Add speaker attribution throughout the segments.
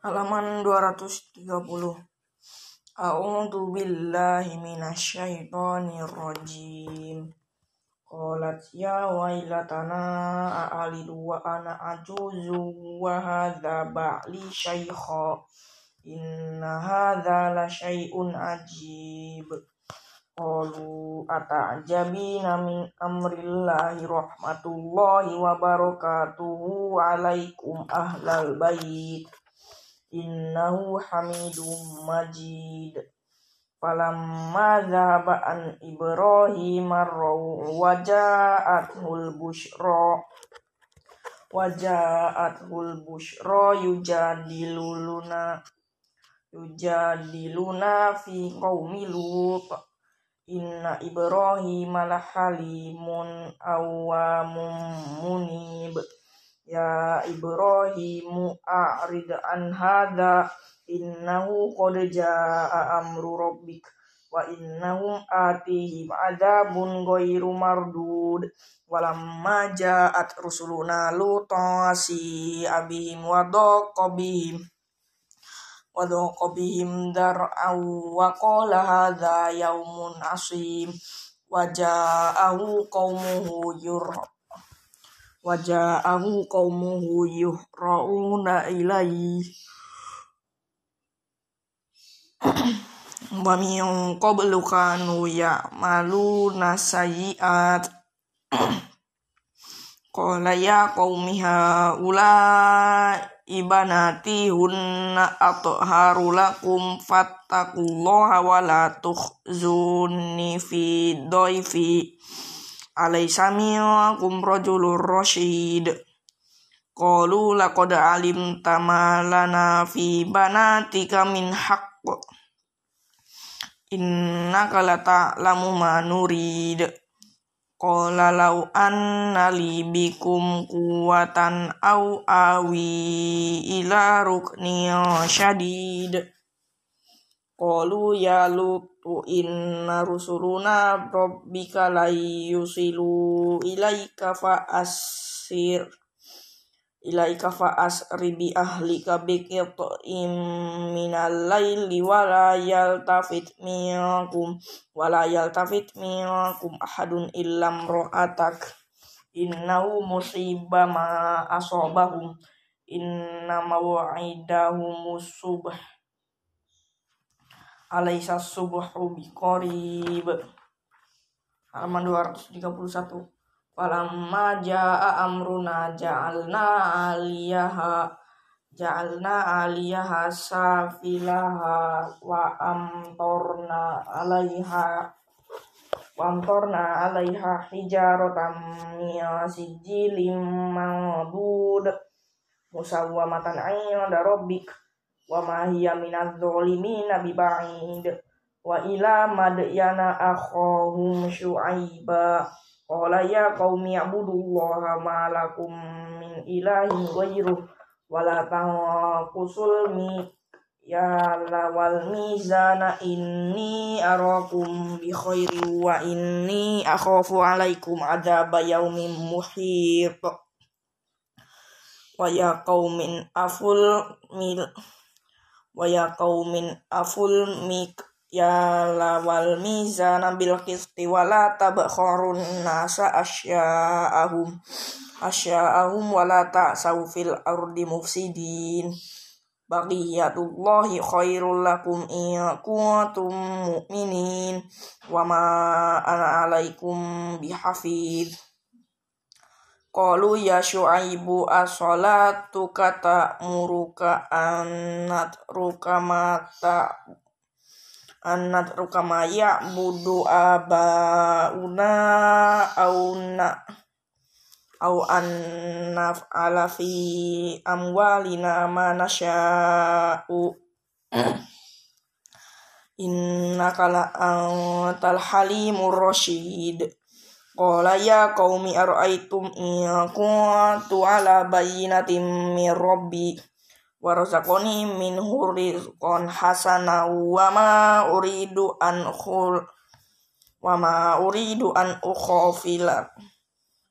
Speaker 1: halaman 230 A'udzu billahi minasyaitonir rajim Qalat ya wailatana a'alidu wa ana ajuzu wa hadza ba'li syaikha. Inna hadza la syai'un ajib. Qalu ata'jabina min amrillahi rahmatullahi wa barakatuhu alaikum ahlal bait innahu hamidum majid falamma dhahaba an ibrahim waja'athul bushra waja'athul bushra yujadiluna yujadiluna fi qaumi lut inna ibrahim lahalimun awamun munib Ya Ibrahim a'rid an hadha innahu qad jaa amru rabbik wa innahum atihim adzabun ghairu mardud. Walamma ja'at rusuluna lutasi abihim wa daqabihim wa daqabihim dar'aw wa qala hadha yaumun asim wa ja'ahu qaumuhu yurha waja'ahu qaumuhu yuhra'una ilaihi. Wa min qablu kanu ya'maluna sayyi'at. Qala ya qaumi haula ibanati hunna atharu lakum fattaqullaha wa la tukhzuni fi dhaifi alaysa minkum rajulur rasyid qalu laqad alimta ma lana fi banatika min haqq. Innaka la ta'lamu ma nurid. Qala law anna li bikum quwwatan aw awi ila rukni syadid qalu ya lutu inna rusuluna rabbika la yusilu ilaika fa asir ilaika fa asri bi ahlika bi qit'in minal laili wa la yaltafit minkum wa la yaltafit minkum ahadun illa imra'atak. Innahu musibah ma asabahum. Inna maw'idahum subh Alaysa subuhu biqarib halaman 231 falamma jaa amruna ja'alna aliyaha ja'alna aliyaha safilaha wa amtorna alaiha wa amtorna alaiha hijaratan min sijilin mandud musawwamatan 'inda rabbik wa ma hiya minadh dhalimin ba'id. Wa ila madyana akhahum syu'aiba. Qala ya qaumi ibudullaha ma lakum min ilahin ghairuh wa la tanqusul mi ya lawal mizana inni arakum bi khairi wa inni akhafu alaikum adaba yaumin muhit. Wa ya qaumin aful mil wa ya qaumin aful mik ya lawal mizana bil qisti wa la tabkharun nasa asya'ahum asya'ahum wa la ta'saw fil ardi mufsidin. Baqiyatullahi khairul lakum in kuntum mu'minin. Wa ma ana alaikum bihafiz Qalu ya syu'aibu as-salatu muruka annat rukamata annat rukama ya'budu abauna auna au annaf ala fi amwalina ma nasya'u innaka la antal halimur rasyid Qala ya qaumi ara'aytum in kuntu ala bayyinatin min rabbi wa razaqani minhu rizqan hasana wa ma uridu an khul wa ma uridu an ukhafila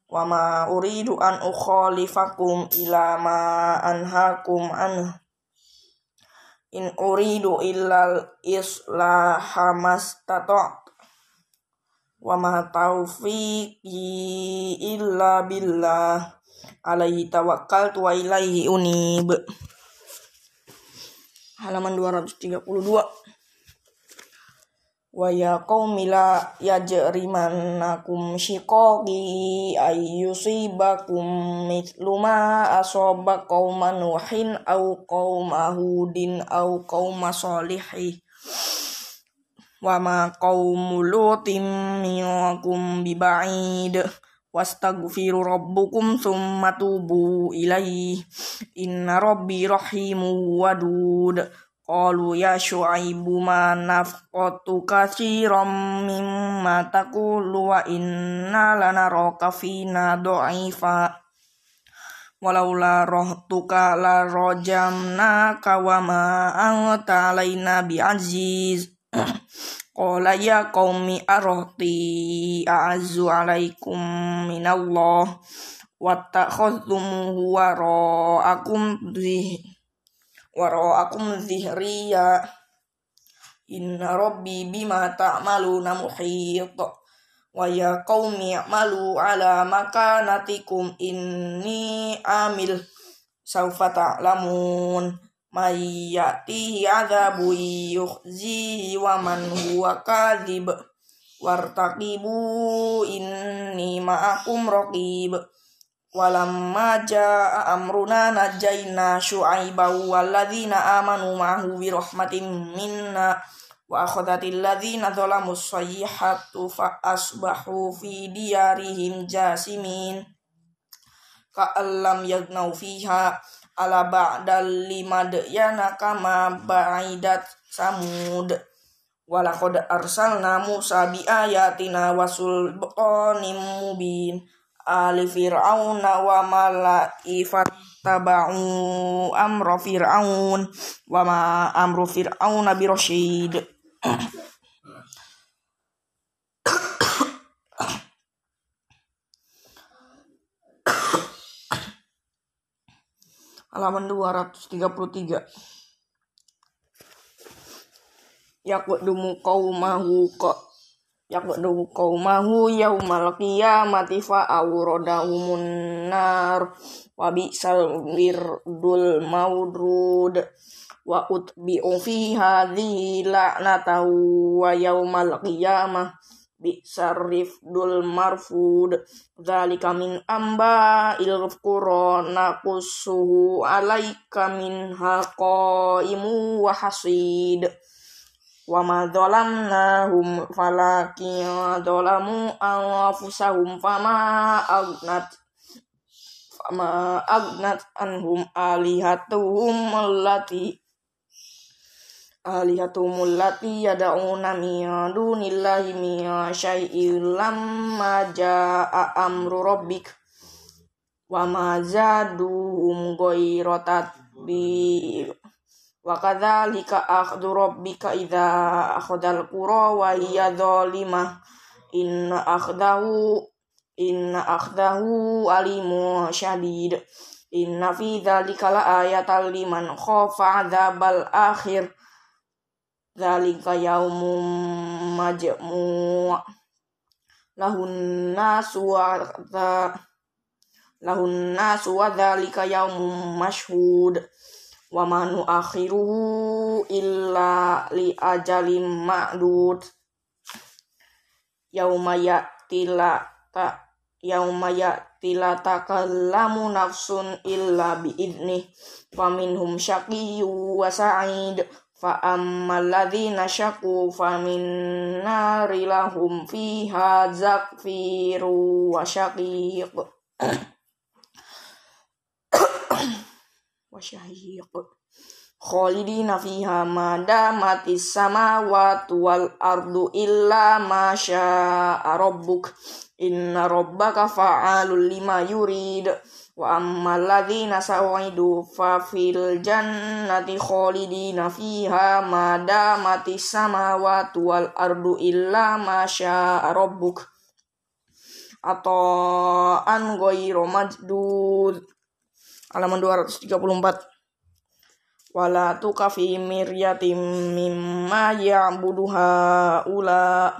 Speaker 1: wa ma uridu an ukhalifakum ila ma anhakum an in uridu illal islaha mastata'tu wa ma taufiqi illa billah. Alaihi tawakkaltu wa ilaihi unib. Halaman 232 wa ya qaumi la yajrimannakum shiqaqi ayyusibakum mithlu ma asaba qauma nuhin au qauma hudin au qauma salihin wa ma lutim minkum biba'id. Wastaghfiru rabbukum thumma tubu ilaihi inna rabbi rahimu wadud. Qalu ya syu'aibu ma nafqatu katsiran mimma taqulu wa inna lanaraka fina dha'ifa walaula rohtuka la rojamna wa ma anta bi aziz Qala ya qaumi arahti a'azzu alaikum minallah wattakhadhumuhu wara'akum zih wara'akum zihriya inna rabbi bima ta'maluna muhit. Wa ya qaumi a'malu ala makanatikum inni amil sawfa ta'lamun may ya'tihi adzabu yukhzihi wa man huwa kadzib wartaqibu inni ma'akum raqib. Walamma jaa amruna najjayna syu'aiba walladzina amanu ma'ahu bi rahmatin minna. Wa akhadhatil ladzina zalamu sayhatu fa asbahu fi diyarihim jasimin. Ka'allam yagnau fiha ala ba'dal limad yana kama ba'idat samud walakod arsalna Musa bi ayatina wasul sultanim mubin. Ali fir'auna wa mala'i fattaba'u amra fir'aun wa ma amru fir'auna bi halaman 233 yaqdumu qaumahu qa yaqdumu qaumahu yaumal qiyamati fa awradahum nar wa bi'sal wirdul maudrud wa utbi'u fi hadhihi la'natahu wa yaumal qiyamah bisarif dul marfud zalika min amba il qura naqusuhu alaika min haqaimu wa hasid. Wa ma dhalamnahum falakin dhalamu anfusahum fama agnat fama agnat anhum alihatuhum allati alihatumul lati yad'una min dunillahi min syai'in lamma jaa amru rabbik wa ma zaduhum ghayra tatbi wa kadzalika akhdhu rabbika idza akhadhal qura wa hiya zalimah inna akhdahu inna akhdahu alimu syadid inna fi dzalika la ayatan liman khafa adzabal akhir Zalika yaumum majmu' lahun nasu wa lahun nasu wa dzalika yaumum mashhud. Wa manu akhiruhu illa li ajalim ma'dud. Yauma ya'tila ta yauma ya'tila takallamu nafsun illa bi idnih. Faminhum syaqiyyu wa sa'id fa ammal ladzina syaqu fa min nari fiha zakfiru wa syaqiq. Wa syahiq. Khalidina fiha ma damatis wal ardu illa ma syaa rabbuk. Inna yurid wa ammal ladzina sa'idu fa fil jannati khalidina fiha ma damatis samawati wal ardu illa ma syaa rabbuk. Atau an ghairu majdud. Halaman 234 wala tuka fi miryatim mimma ya'budu haula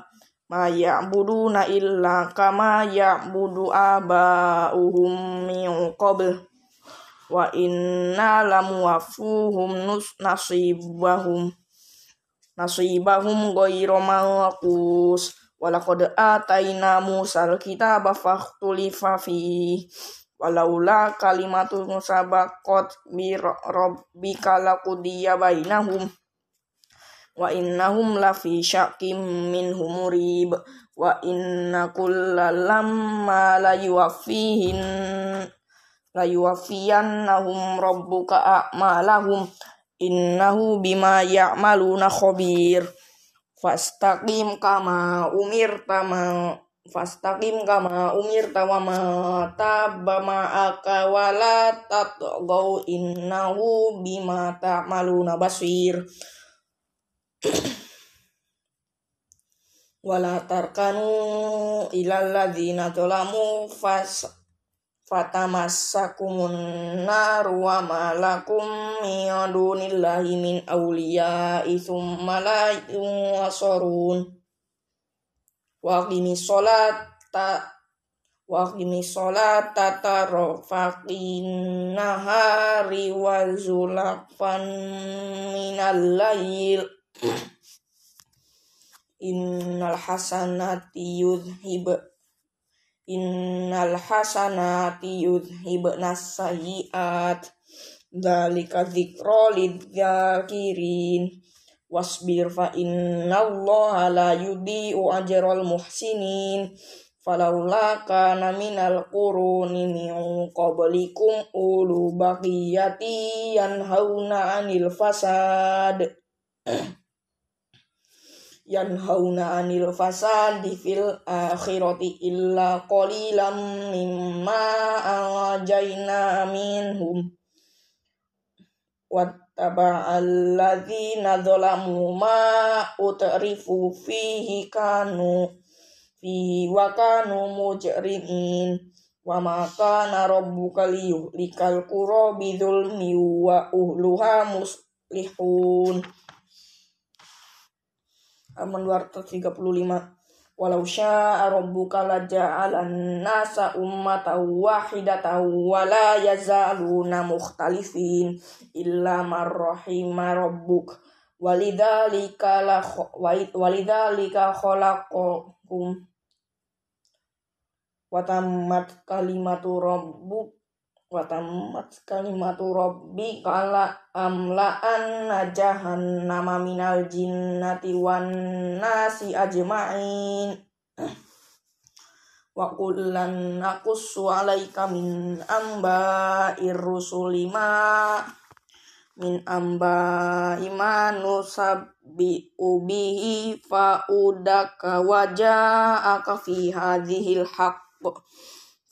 Speaker 1: ma ya'buduna illa kama ya'budu aba'uhum min qabl. Wa inna lamuwafuhum nasibahum. Nasibahum ghayra mawqus walaqad ataina musal kitaba fakhtulifa fi walaula kalimatun sabaqat bi rabbika laqudiya bainahum wa innahum lafi syakim minhum murib. Wa inna kullalamma la yuwaffihin la yuwaffiyannahum rabbuka a'malahum. Innahu bima ya'maluna khabir. Fastaqim kama umirta ma fastaqim kama umir tawama tabama aka wala tatgau innahu bima ta'maluna basir wala tarkanu ilal ladzina zalamu fas fatamassakumun nar wa malakum min dunillahi min awliya thumma la yunsorun wa qimi sholata wa qimi sholata tarfaqin nahari wa zulafan minal innal hasanati yudhib innal hasanati yudhibna sayyiat dalika dzikra lidzakirin wasbir fa innallaha la yudhi'u ajral muhsinin. Falaula kana minal quruni min qablikum ulu baqiyati yanhauna 'anil fasad yanhauna 'anil fasadi fil akhirati illa qalilan mimma ajaina minhum. Wattaba'alladzina zalamu ma utrifu fihi kanu fihi wa kanu mujrimin. Wa ma kana rabbuka liyuhlikal qura bidzulmi wa uhluha muslihun halaman 235 Walau sya'a rabbuka laja'alan nasa ummatan wahidatan wa la yazaluna mukhtalifin illa marrahima rabbuk. Walidzalika la walidzalika khalaqakum wa tammat kalimatu rabbuk wa tammat kalimatu rabbi kala amla'an jahannama minal jinnati wan nasi ajma'in. Wa kullan naqussu alaika min amba'ir rusuli ma min amba imanu sabbi ubihi fa udaka waja'aka fi hadhil haqq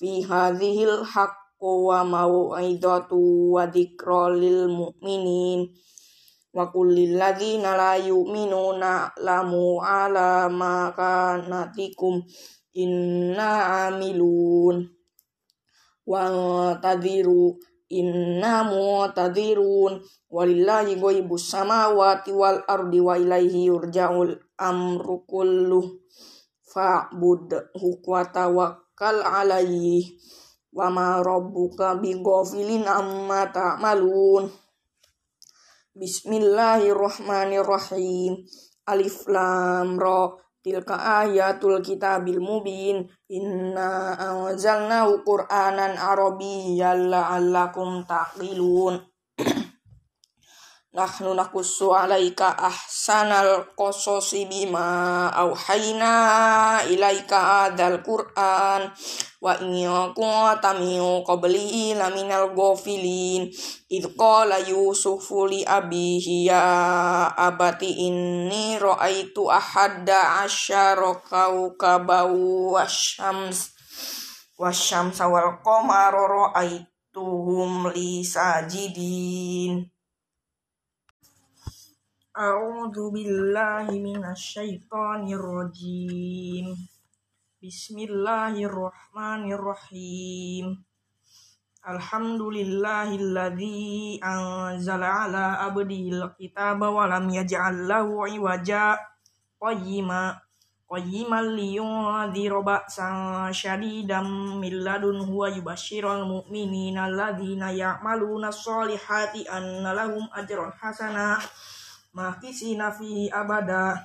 Speaker 1: fi hadhil haqq wa mau'izatu wa dzikra lil mu'minin. Wa kullil ladzina la yu'minuna lamu ala ma kanatikum inna amilun. Wa tadhiru inna mu'tadirun walillahi ghaibus samawati wal ardi wa ilaihi yurja'ul amru kulluh. Fa'budhu wa tawakkal alaihi wa ma rabbuka amma ta'malun Bismillahirrahmanirrahim. Alif Lam Ra. Tilka ayatul kitabil mubin. Inna anzalnahu qur'anan arabiyyan la'allakum taqilun Nahnu nakussu alaika ahsanal qasasi bima auhayna ilaika adal Qur'an. Wa in kunta min qablihi laminal ghafilin. Id qala yusufu li abihi ya abati inni ra'aitu ahadda asyara kawkaban wasyams wasyamsa wal qamara ra'aituhum li sajidin A'udzu billahi minasyaitonir rajim. Bismillahirrahmanirrahim. Alhamdulillahilladzi anzala ala abdihil kitaba wa lam yaj'al lahu iwaja qayyima qayyiman liyunzira ba'san syadidan min ladunhu wa yubashshiral mu'minina alladzina ya'maluna sholihati anna lahum ajran hasana makisina fihi abada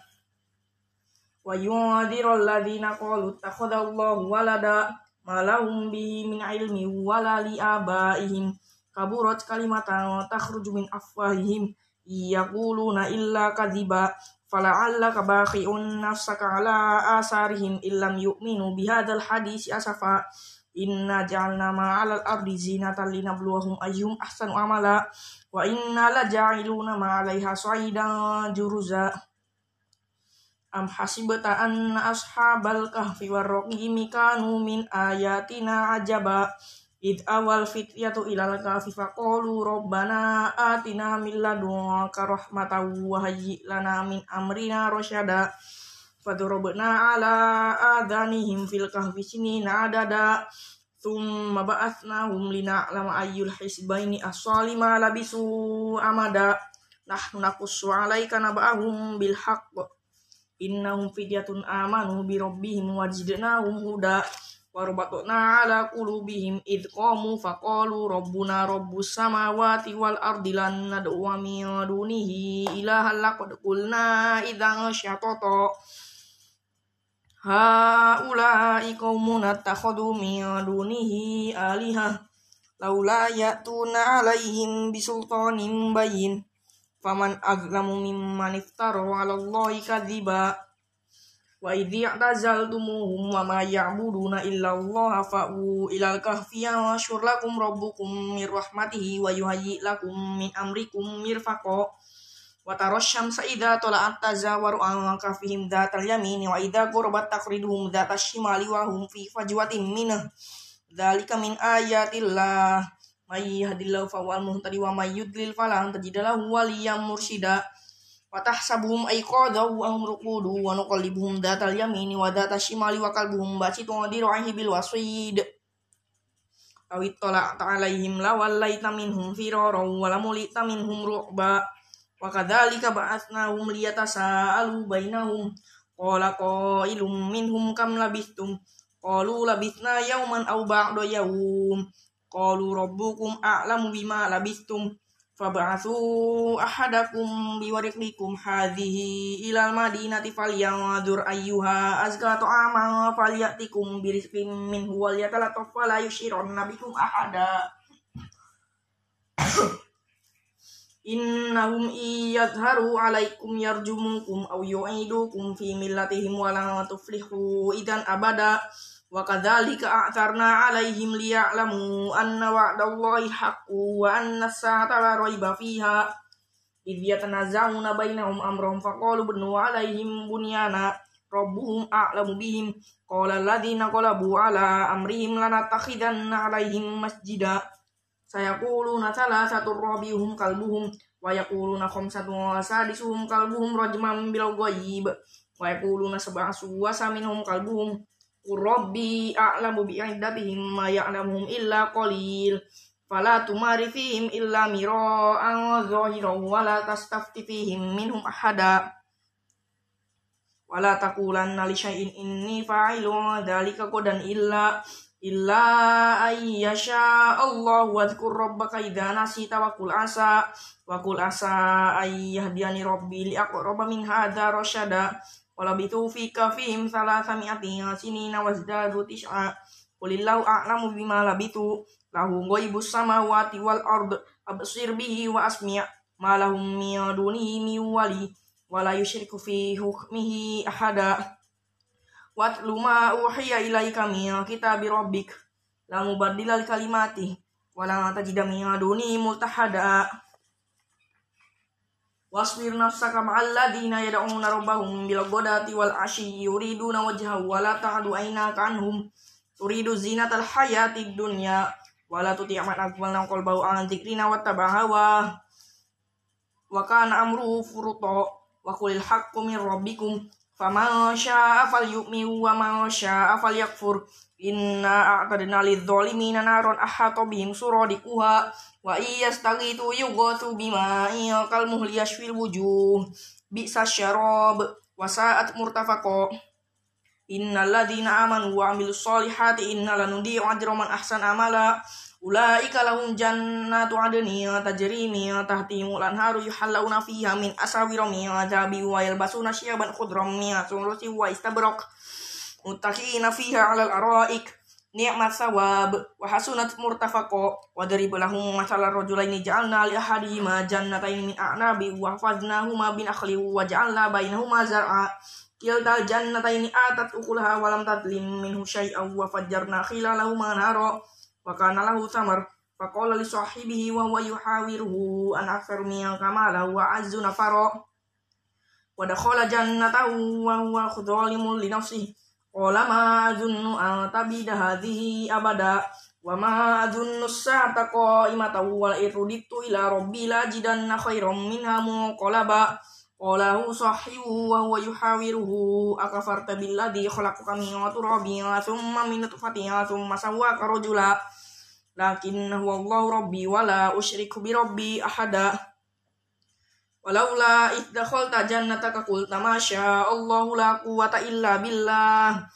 Speaker 1: wa yunziral ladzina qalu takhadallahu walada malahum bi min ilmi wala li abaihim kaburat kalimatan takhruju min afwahihim yaquluna illa kadhiba fala'allaka bakhi'un nafsaka ala asarihim illam yu'minu bihadzal hadisi asafa inna ja'alna ma'alal ardi zinatan linabluwahum ayyum ahsanu amala wa inna la ja'iluna ma'alaiha sa'idan juruza. Am hasibata anna ashabal kahfi warraqimi kanu min ayatina ajaba. Id awal fityatu ilal kahfi faqalu rabbana atina min ladunka rahmatan wa hayyi lana min amrina rasyada fadurabna ala adanihim fil kahfi sinina adada thumma ba'athnahum lina'lama ayyul hisbaini as-salima labisu amada. Nahnu naqussu alaika naba'ahum bil haqq innahum fidyatun amanu bi rabbihim wajidnahum huda. Warbatna ala qulubihim id qamu faqalu rabbuna rabbus samawati wal ardi lan nad'u min dunihi ilahan laqad qulna idzan syatata haula'i qaumun attakhadhu min dunihi alihah laula ya'tuna alaihim bisultanin bayyin faman azlamu mimman iftara 'ala Allahi kadziba wa idh ya'tazaltumuhum wa ma ya'buduna illa Allah fa'u ilal kahfi yashur lakum rabbukum mir rahmatihi wa yuhayyi lakum min amrikum mirfaqa wa tarasyamsa idza tala'at tazawaru an kahfihim dzatal yamini wa idza qurbat taqriduhum dzatas shimali wa hum fi fajwatin minhu dzalika min ayatillah may yahdillahu fawal muhtadi wa may yudlil falan tajidalahu waliyam mursyida wa tahsabuhum ayqadahu wa hum ruqudu wa nuqallibuhum datal yamini wa datal shimali wa kalbuhum basitun diraihi bil wasid aw ittala ta'alaihim wa kadzalika ba'athnahum liyatasaalu bainahum. Qala qailum minhum kam labistum? Qalu labithna yawman aw ba'da yawm. Qalu rabbukum a'lamu bima labistum. Fab'atsu ahadakum biwariqikum hadhihi ilal madinati falyanzur ayyuha azka ta'ama falyatikum birizqin minhu wal yatalattaf fala yushiranna bikum ahada innahum iyadharu alaikum yarjumukum aw yu'idukum fi millatihim wa la tuflihu idan abada. Wa kadzalika a'tarna 'alaihim liya'lamu anna wa'dallahi haqqu wa anna as-sa'ata la raiba fiha. Idh yatanaza'una bainahum amrahum faqalu banu 'alaihim bunyana. Rabbuhum a'lamu bihim. Qala alladziina qalabu 'ala amrihim lanattakhidanna 'alaihim masjida sayaquluna thalathatur rabihum kalbuhum wa yaquluna khamsatun wa sadisuhum kalbuhum rajman bil ghaib wa yaquluna sab'asu wa saminhum kalbuhum Rabbi a'lamu bi iddatihim ma ya'lamuhum illa qalil fala tumari fihim illa mira'an zahiran wa la tastafti fihim minhum ahada wala taqulanna li syai'in inni fa'ilun dzalika qadan illa illa ayyasha Allah wa dzkur rabbaka idza nasita wa qul asa wa qul asa ayyahdiyani rabbi li aqraba min hadza rasyada Walabitu fi kafihim salasa mi'ati sinina wazdadu tis'a. Qulillahu a'lamu bima labitu. Lahu ghaibus samawati wal ard. Absir bihi wa asmi' ma lahum min dunihi min wali. Wala yushriku fi hukmihi ahada. Watlu ma uhiya ilaika min kitabi rabbik. La mubaddila kalimati. Wala tajida min dunihi multahada. Wasbir nafsaka ma'al ladina yad'una rabbahum bil ghadati wal ashi yuriduna wajhahu wa la ta'du aynaka anhum turidu zinatal dunya wa la tuti' man aghfalna qalbahu an dzikrina wattaba'a wa kana amruhu furuta wa qulil haqqu min rabbikum Faman syaa falyu'min wa man syaa falyakfur. Inna a'tadna lidh-dhalimina naron ahata bihim suradiquha wa iyastaghitu yughathu bima'in kal muhli yashfil wujuh. Bi'sa syarab wa sa'at murtafaqa. Innal ladzina amanu wa 'amilus solihati inna lanudi'u ajra man ahsana amala. Ulaika lahum jannatu adni tajri min tahtihimul anharu yuhallawna fiha min asawira min adhabi wa yalbasuna syiaban khudram min sunrusi wa istabrak muttaqina fiha 'alal araik. Ni'mat sawab. Wa hasunat murtafaqa. Wa darib lahum masalan rajulaini ja'alna li ahadihima jannatain min a'nabi wa hafadnahuma bin akhli wa ja'alna bainahuma zar'a. Kiltal jannataini atat ukulaha wa lam tadlim minhu syai'an wa fajjarna khilalahuma nara wa kana lahu samar. Faqala li sahibihi wa huwa yuhawiruhu an akthar min kamala wa azzu nafara wa dakhala jannatahu wa huwa khudhalimun li nafsihi. Qala ma azunnu an tabida hadhihi abada. Wa ma azunnu sa'ata qa'imatan wa iruditu ila rabbi la jidanna khairam minha munqalaba qala hu sahihu wa huwa yuhawiruhu akafarta billadhi khalaqaka min turabin thumma min nutfatin thumma sawwaka rajula lakin huwa Allahu rabbi wa la usyriku bi rabbi ahada Walaula iddakhalta jannataka qulta ma Allahu la quwwata illa billah.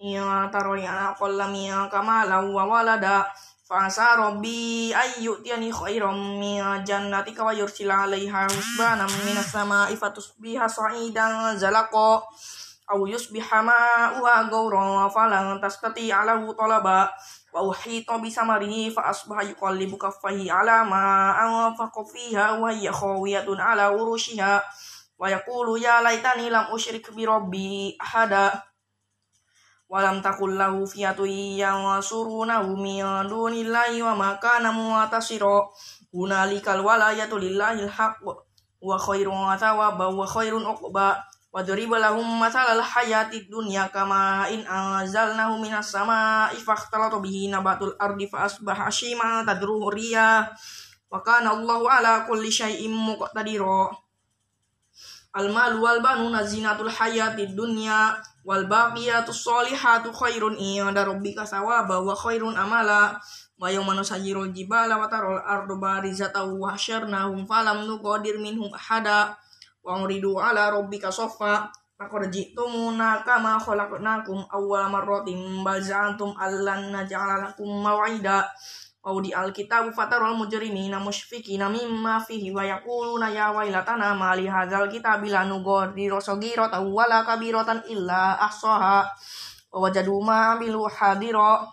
Speaker 1: Ya taroni ana qalla min kamala wa walada. Fa asa rabbi ay yu'tiyani khairam min jannatika wa yursila 'alaiha husbanan minas sama'i fatusbiha sa'idan zalaqa aw yusbiha ma'uha gawran falan tastati 'alahu talaba wa uhita bi samarihi fa asbaha yuqallibu kaffaihi ala ma anfaqa fiha wa hiya khawiyatun ala urushiha wa yaqulu ya laitani lam usyrik bi rabbi ahada wa lam takul lahu fiyatu yansurunahu min dunillahi wa ma kana mu'tasira hunalikal walayatu lillahil haqq wa khairun thawaba wa khairun uqba. Wadriba lahum masalal hayati dunya kama in anzalnahu minas sama'i fakhtalata bihi nabatul ardi fa asbaha shima tadruhu riyah wa kana Allahu ala kulli syai'in muqtadira Al mal wal banuna zinatul hayati dunya wal baqiyatus solihatu khairun inda rabbika sawaba wa khairun amala. Wa yawma nusajjirul jibala wa taral ardu barizatan wa hasyarnahum falam nuqadir minhum ahada. Wa uridu ala rabbika soffa laqad ji'tumuna kama khalaqnakum awwala marratin bal za'antum allan naj'ala lakum maw'ida wa udi alkitabu fataral mujrimina mushfikina mimma fihi wa yaquluna ya wailatana ma li hadzal kitabi la nughadiru saghiratan wala kabiratan illa ahsaha wa wajadu ma amilu hadira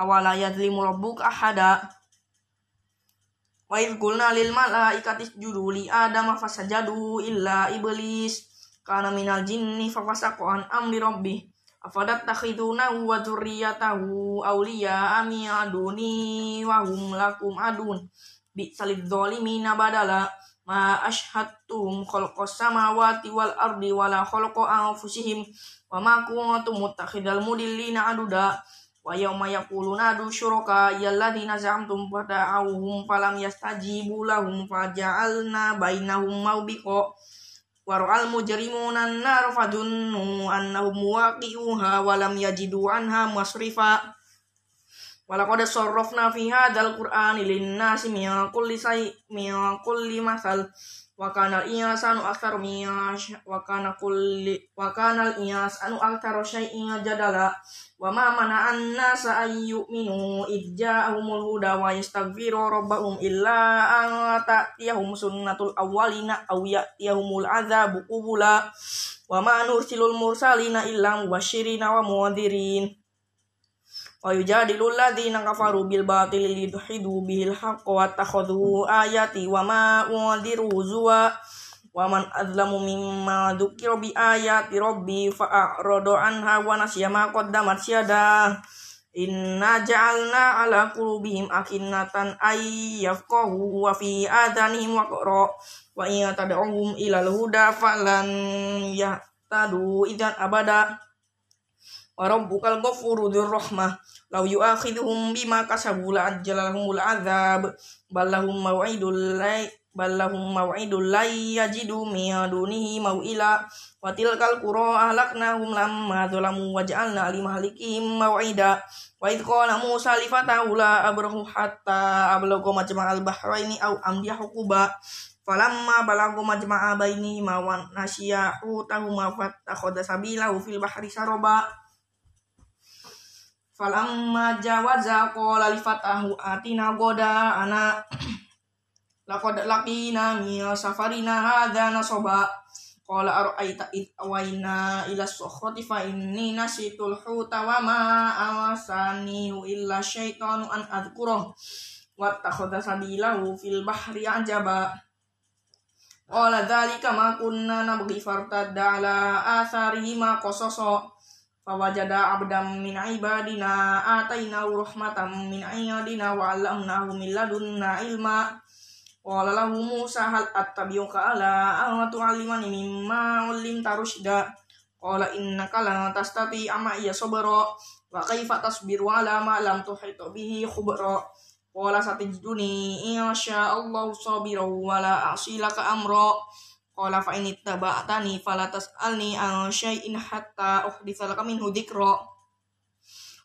Speaker 1: awala yadlimu rabbuka ahada Wa idh qulna lil malaikati isjudu li adama fasajadu illa iblis kana minal jinni fafasaqa an amri rabbih afadat takhiduna wa dzurriyyatahu awliya ami aduni wa hum lakum adun. Bi salid zalimina badala ma ashhadtum khalqas samawati wal ardi wala khalqa anfusihim wa ma kuntum muttakhidal mudillina aduda. Wa yawma yaquluna du syuraka yalladzina zamtum fata'awhum falam yastajibu lahum faja'alna bainahum mawbiqa war'al mujrimuna an-nar fadunnu annahum waqi'uha wa lam yajidu anha masrifa. Walaqad sarrafna fi hadzal qur'ani lin-nasi min kulli say min kulli wa kana al-insanu aktsar min wa kana kulli wa kana al-insanu aktsara syai'in jadala. Wa ma mana'an nasa an yu'minu idja'ahumul huda wa yastaghfiru rabbahum illa an ta'tiyahum sunnatul awwalina aw ya'tiyahumul adzabu qubula. Wa ma nursilul mursalina illa mubashirina wa muwadhirin wa yujadilul ladzina kafaru bil batili lidhidu bihil haqq wa takhadhu ayati wa ma unziru zuwa wa man azlamu mimma dzukira bi ayati rabbi anha wa nasiya ma qaddamat syada inna ja'alna ala qulubihim akinnatan ay yafqahu wa fi adanihim waqra. Wa in tad'uhum ila al-huda falan yahtadu idan abada warabbukal ghafurur rahmah. Law yu'akhidhuhum bima kasabu la'ajjalahumul adzab balahum mau'idul balahum maw'idul lay yajidu min dunihi maw'ila. Wa tilkal qura ahlaknahum lamma zalamu waj'alna li mahlikihim maw'ida. Wa id qala musa li fatahu la abrahu hatta ablaqa majma'al bahraini aw amdiya hukuba. Falamma balagu majma'a baini mawan nasyiya hutahuma fatakhoda sabilahu fil bahri saroba Falamma jawaza qala li fatahu atina goda ana laqad laqina mi safarina hadha nasaba qala ara'aita id awaina ila sukhrati fa inni nasitul huta wa ma awasani illa syaitanu an adhkurah wattakhadha sabilahu fil bahri ajaba. Qala dhalika ma kunna nabghi fartadda ala atharihi ma qasasa fawajada abdam min ibadina ataina rahmatan min ayadina wa 'allamnahu min ladunna ilma. Qala lahu musa hal attabi'uka ala an tu'allimani mimma 'allimta rusyda qala innaka la tastati amma iya sabra wa kaifa tasbiru ala ma lam tuhit bihi khubra? Qala satajiduni insya Allah sabira wa la a'silaka amra Qala fa in ittaba'tani fala tas'alni an syai'in hatta uhditsa laka minhu dzikra.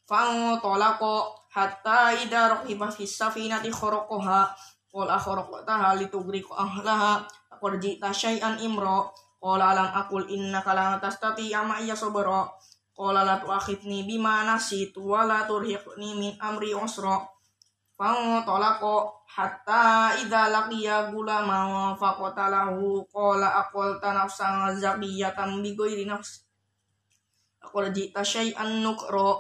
Speaker 1: Fa talaqa hatta idza raqiba fis safinati kharaqaha. Qala kharaqtaha litugriqa ahlaha. Qad ji'ta syai'an imra. Qala alam aqul innaka la tastati ama iya sabra. Qala la tu'akhidni bima nasitu wa la turhiqni min amri usra Fantolako hatta idza laqiya gulama faqatalahu qala aqalta nafsan zakiyatan bi ghairi nafs. Aqal jita syai'an nukra.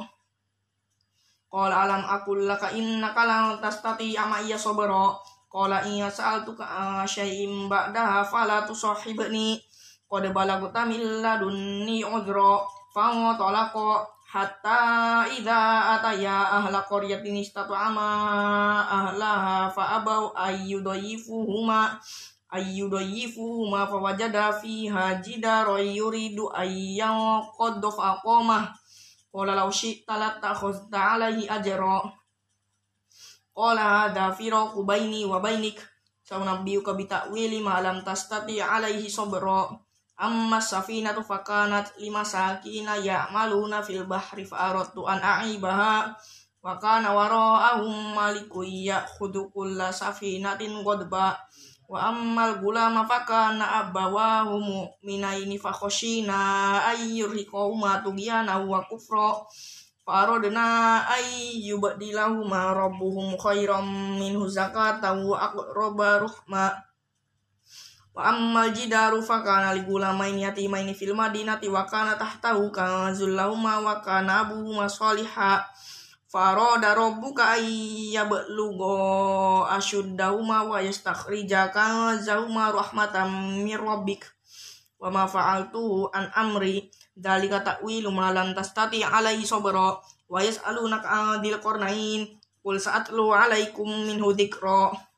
Speaker 1: Qala alam aqul laka innaka lan tastati ama iya sabra. Qala iya sa'altuka syai'in ba'daha fala tusahibni Qad balagta min ladunni udra. Fantolako hatta idza ataya ahla qaryatin istata'ama ahlaha fa abau ayyudayifuhuma ayyudayifuhuma fa wajada fiha jidara yuridu ayyan qad faqama. Qala law syi'ta latakhadhta alaihi ajra. Qala hadha firaqu baini wa bainik saunabbiuka bita'wili ma lam tastati alaihi sabra Amma safinatu fakanat lima sakina ya'maluna fil bahri fa'aradtu an a'ibaha wa kana wara'ahum maliku ya'khudhu kulla safinatin qadba wa ammal gulama fakana abawahu mu'minaini fa khashina ayyurhiqahuma tugyana wa kufra. Faradna ayyubdilahuma rabbuhum khairam minhu zakatan wa aqraba ruhma Wa ammal jidaru fakana li gulamain yatimaini fil madinati wa kana tahtahu kanzul lahuma wa kana abuhuma salihah Faroda rabbuka ayyablugo ashuddahuma wa yastakhrija kanzahuma rahmatan mir rabbik. Wa ma fa'altuhu an amri dalika ta'wilu ma lam tastati alaihi sabra. Wa yas'alunaka 'anil qarnain qul sa'atlu 'alaikum minhu dzikra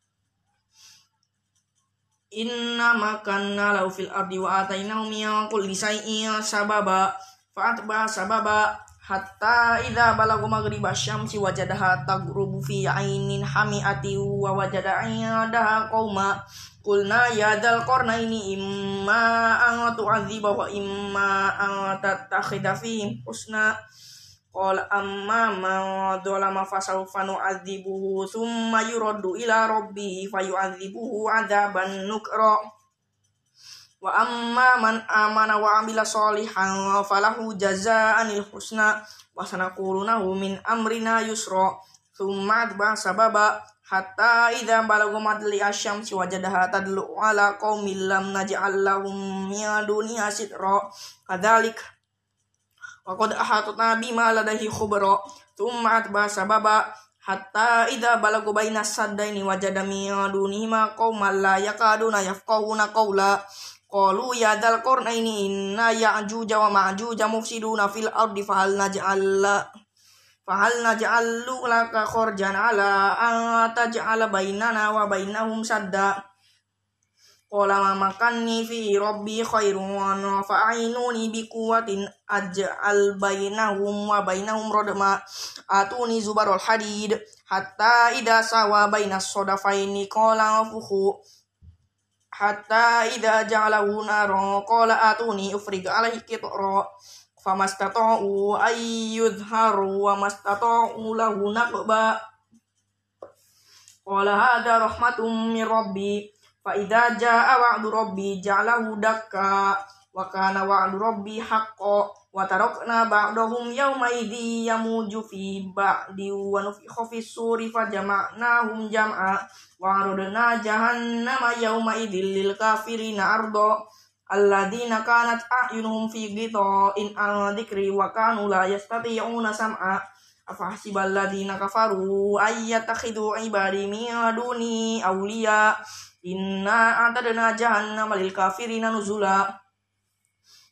Speaker 1: Inna makanna lahu fil ardi wa atainahu min kulli shay'in sababa. Fa'atba sababa. Hatta idza balagu maghriba syamsi wajadaha taghrubu fi ainin hami'ati wa wajada 'indaha qauma qulna ya dal qarnaini imma an tu'adziba wa imma an tattakhidha fihim husna Qala amma man dzalama fasawfa nu'adzibuhu thumma yuraddu ila rabbih fayu'adzibuhu 'adzaban nukra. Wa amma man amana wa 'amila sholihan falahu jazaa'anil husna wa sanaqulu min amrina yusra. Thumma atba sababa hatta idza balagha madli asyamsi wajadaha tadlu ala qaumin lam naj'al lahum min duniya sitra. Kadzalika wa qad ahatatna bima ladaihi khubra. Thumma atba sababa hatta idza balagu baina saddaini wajada min dunihima qauman la yakaduna yafqahuna qawla. Qalu ya dal qarnaini inna ya'juj wa ma'juj mufsiduna fil ardi fahal naj'al fahal naj'alu laka kharjan ala an taj'ala bainana wa bainahum sadda Qala ma makanni fi rabbi khairun fa'inuni bi quwwatin aj'al bainahum wa bainahum radma. Atuni zubarul hadid hatta idza sawa bainas sadafaini qala fuhu hatta idza ja'alahu naran. Qala atuni ufrig alaihi qitra. Famastata'u ayyudharu wa mastata'u lahu naqba. Qala hadha rahmatum min rabbi fa idza jaa wa'du rabbi ja'alahu dakka wa kana wa'du rabbi haqqan wa tarakna ba'dahum yawma idhi yamuju fi ba'di wa nufikha fi suri fa jama'nahum jam'a wa aradna jahannama yawma idhil lil kafirina arda alladhina kanat a'yunuhum fi ghita'in an dhikri wa kanu la yastati'una sam'a afahsibal ladina kafaru ayyatakhidu ibadi min duni awliya Inna atadna jahannam lil kafirina nuzula.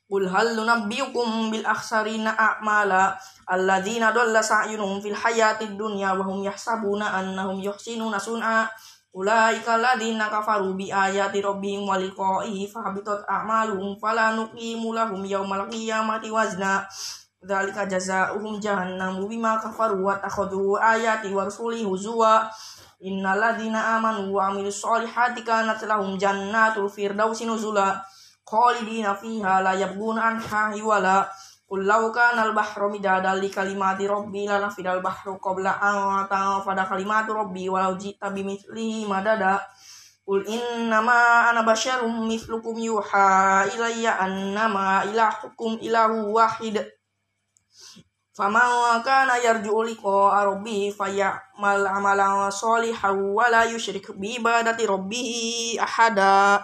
Speaker 1: Qul hal nunabbiukum bil akhsarina a'mala alladzina dhalla sa'yunuhum fil hayatid dunya wa hum yahsabuna annahum yuhsinuna sun'a. Ulaika alladzina kafaru bi ayati rabbihim wa liqa'ihi fahabitat a'maluhum fala nuqimu lahum yawmal qiyamati wazna. Dzalika jazaohum jahannam bima kafaru wa takhadhu ayati wa rusuli huzwa Innalladzina amanu wa amilus solihati kanat lahum jannatul firdausi nuzula. Khalidina fiha la yabghuna anha hiwala Qul law kana al-bahru midadan li kalimati rabbi la nafidal bahru qabla an tanfada kalimatu rabbi walau ji'ta bimithlihi madada. Qul innama ana basyarum mithlukum yuha ilayya annama ilahukum ilahu wahid Faman kana yarju liqa rabbi fayamal amalan sholihan wa la yusyrik bi ibadati rabbih ahada